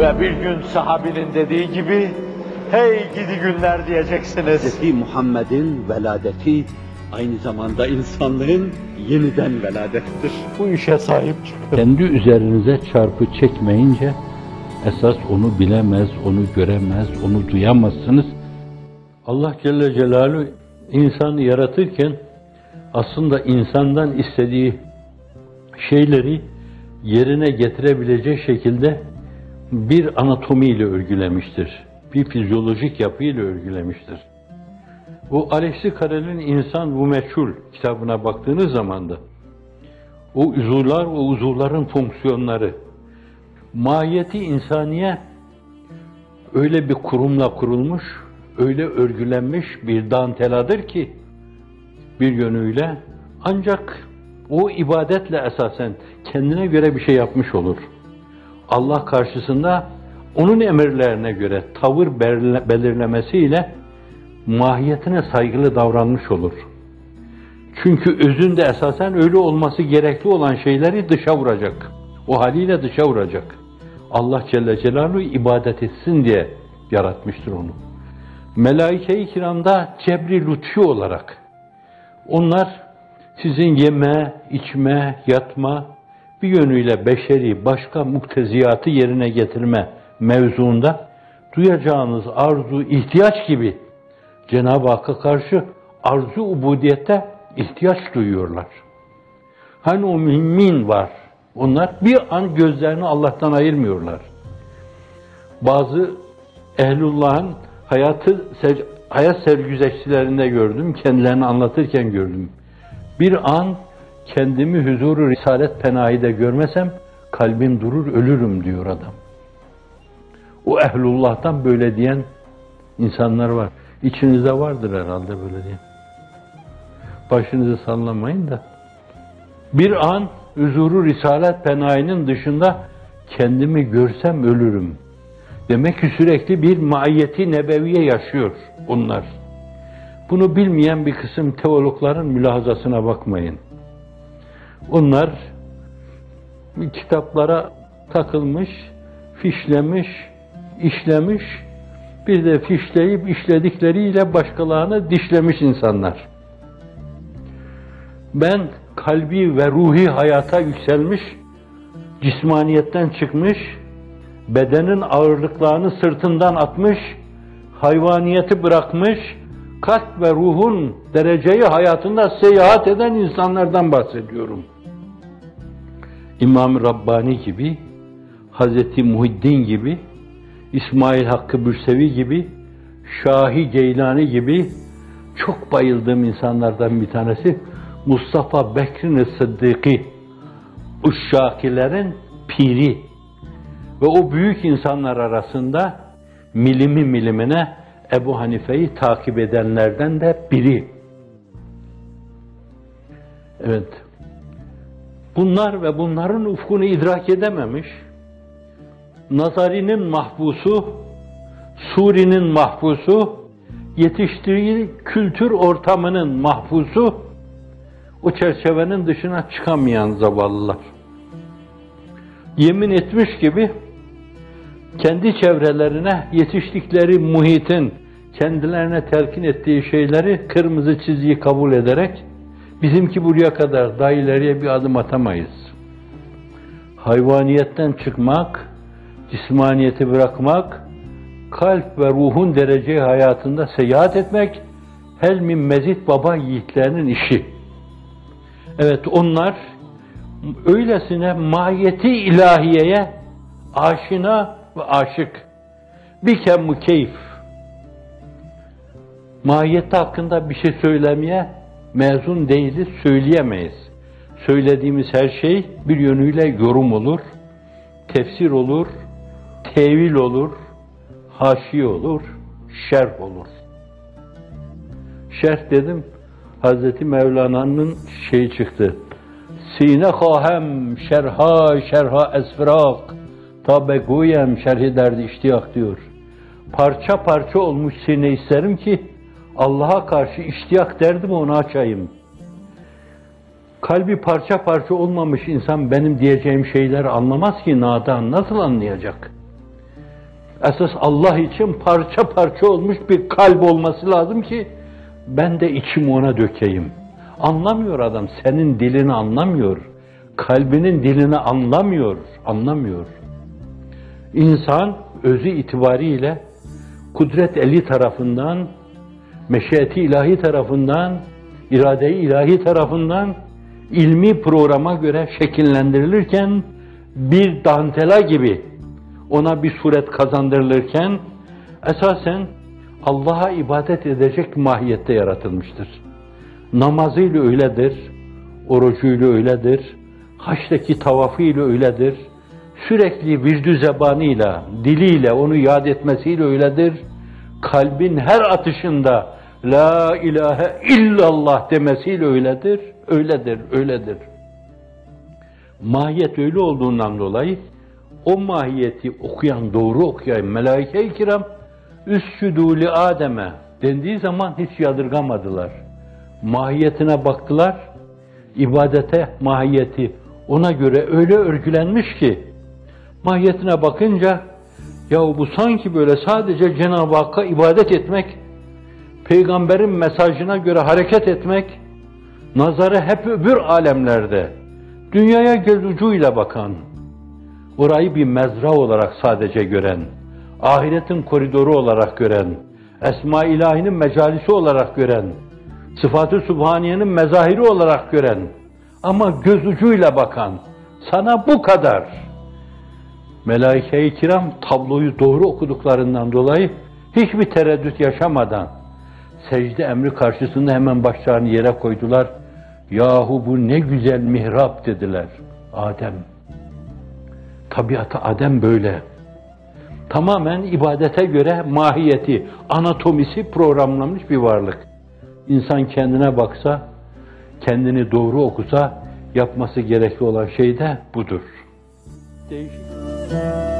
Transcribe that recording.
Ve bir gün sahabinin dediği gibi, hey gidi günler diyeceksiniz. Hz. Muhammed'in veladeti aynı zamanda insanlığın yeniden veladettir. Bu işe sahip çıkın. Kendi üzerinize çarpı çekmeyince esas onu bilemez, onu göremez, onu duyamazsınız. Allah Celle Celaluhu insanı yaratırken aslında insandan istediği şeyleri yerine getirebilecek şekilde bir anatomiyle örgülemiştir. Bir fizyolojik yapıyla örgülemiştir. Bu Alexi Karel'in İnsan bu Meçhul kitabına baktığınız zaman da o uzuvlar, o uzuvların fonksiyonları, mahiyeti insaniye öyle bir kurumla kurulmuş, öyle örgülenmiş bir danteladır ki bir yönüyle ancak o ibadetle esasen kendine göre bir şey yapmış olur. Allah karşısında onun emirlerine göre tavır belirlemesiyle mahiyetine saygılı davranmış olur. Çünkü özünde esasen öyle olması gerekli olan şeyleri dışa vuracak. O haliyle dışa vuracak. Allah Celle Celaluhu ibadet etsin diye yaratmıştır onu. Melaike-i kiramda cebri lütfi olarak onlar sizin yeme, içme, yatma, bir yönüyle beşeri başka mukteziyatı yerine getirme mevzuunda duyacağınız arzu, ihtiyaç gibi Cenab-ı Hakk'a karşı arzu ubudiyette ihtiyaç duyuyorlar. Hani o mümin var. Onlar bir an gözlerini Allah'tan ayırmıyorlar. Bazı ehlullahın hayatı hayat sergüzeşçilerinde gördüm, kendilerini anlatırken gördüm. Bir an kendimi huzuru risalet penahide görmesem kalbim durur ölürüm diyor adam. O ehlullah'tan böyle diyen insanlar var. İçinizde vardır herhalde böyle diye. Başınızı sallamayın da. Bir an huzuru risalet penayinin dışında kendimi görsem ölürüm. Demek ki sürekli bir maiyeti nebeviye yaşıyor onlar. Bunu bilmeyen bir kısım teologların mülahazasına bakmayın. Onlar kitaplara takılmış, fişlemiş, işlemiş, bir de fişleyip işledikleriyle başkalarını dişlemiş insanlar. Ben kalbi ve ruhi hayata yükselmiş, cismaniyetten çıkmış, bedenin ağırlıklarını sırtından atmış, hayvaniyeti bırakmış, kalp ve ruhun dereceyi hayatında seyahat eden insanlardan bahsediyorum. İmam Rabbani gibi, Hazreti Muhiddin gibi, İsmail Hakkı Bürsevi gibi, Şahi Geylani gibi çok bayıldığım insanlardan bir tanesi Mustafa Bekir'in Sıddık'ı, Uşşakilerin piri ve o büyük insanlar arasında milimi milimine Ebu Hanife'yi takip edenlerden de biri. Evet. Bunlar ve bunların ufkunu idrak edememiş, Nazari'nin mahpusu, Suri'nin mahpusu, yetiştiği kültür ortamının mahpusu, o çerçevenin dışına çıkamayan zavallılar. Yemin etmiş gibi kendi çevrelerine yetiştikleri muhitin kendilerine telkin ettiği şeyleri kırmızı çizgiyi kabul ederek bizimki buraya kadar daha ileriye bir adım atamayız. Hayvaniyetten çıkmak, cismaniyeti bırakmak, kalp ve ruhun derece hayatında seyahat etmek, Helmin Mezit Baba yiğitlerinin işi. Evet onlar öylesine mahiyeti ilahiyeye aşina ve aşık. Bikem mükeyf. Mahiyeti hakkında bir şey söylemeye mezun değiliz, söyleyemeyiz. Söylediğimiz her şey bir yönüyle yorum olur, tefsir olur, tevil olur, haşi olur, şerh olur. Şerh dedim, Hazreti Mevlana'nın şeyi çıktı. Sine hahem şerha şerha esfirak ta beguyem şerhi derdi iştiyak diyor. Parça parça olmuş sine isterim ki Allah'a karşı iştiyak derdim onu açayım. Kalbi parça parça olmamış insan benim diyeceğim şeyleri anlamaz ki nadan nasıl anlayacak? Esas Allah için parça parça olmuş bir kalp olması lazım ki ben de içimi ona dökeyim. Anlamıyor adam, senin dilini anlamıyor. Kalbinin dilini anlamıyor, anlamıyor. İnsan özü itibariyle kudret eli tarafından, meşiyeti ilahi tarafından, irade-i ilahi tarafından ilmi programa göre şekillendirilirken bir dantela gibi ona bir suret kazandırılırken esasen Allah'a ibadet edecek mahiyette yaratılmıştır. Namazıyla öyledir, orucuyla öyledir, haçtaki tavafıyla öyledir, sürekli virdü zebanıyla, diliyle onu yad etmesiyle öyledir, kalbin her atışında La ilahe illallah demesiyle öyledir, öyledir, öyledir. Mahiyet öyle olduğundan dolayı o mahiyeti okuyan, doğru okuyan melaike-i kiram üscüdû li Adem'e dendiği zaman hiç yadırgamadılar. Mahiyetine baktılar, ibadete mahiyeti ona göre öyle örgülenmiş ki mahiyetine bakınca ya bu sanki böyle sadece Cenab-ı Hakk'a ibadet etmek, peygamberin mesajına göre hareket etmek, nazarı hep öbür alemlerde, dünyaya göz ucuyla bakan, orayı bir mezra olarak sadece gören, ahiretin koridoru olarak gören, Esma ilahinin mecalisi olarak gören, sıfatı subhaniyenin mezahiri olarak gören, ama göz ucuyla bakan, sana bu kadar. Melaike-i kiram tabloyu doğru okuduklarından dolayı hiçbir tereddüt yaşamadan secde emri karşısında hemen başlarını yere koydular. Yahu bu ne güzel mihrap dediler. Adem. Tabiatı Adem böyle. Tamamen ibadete göre mahiyeti, anatomisi programlanmış bir varlık. İnsan kendine baksa, kendini doğru okusa, yapması gerekli olan şey de budur. Değişik. Thank you.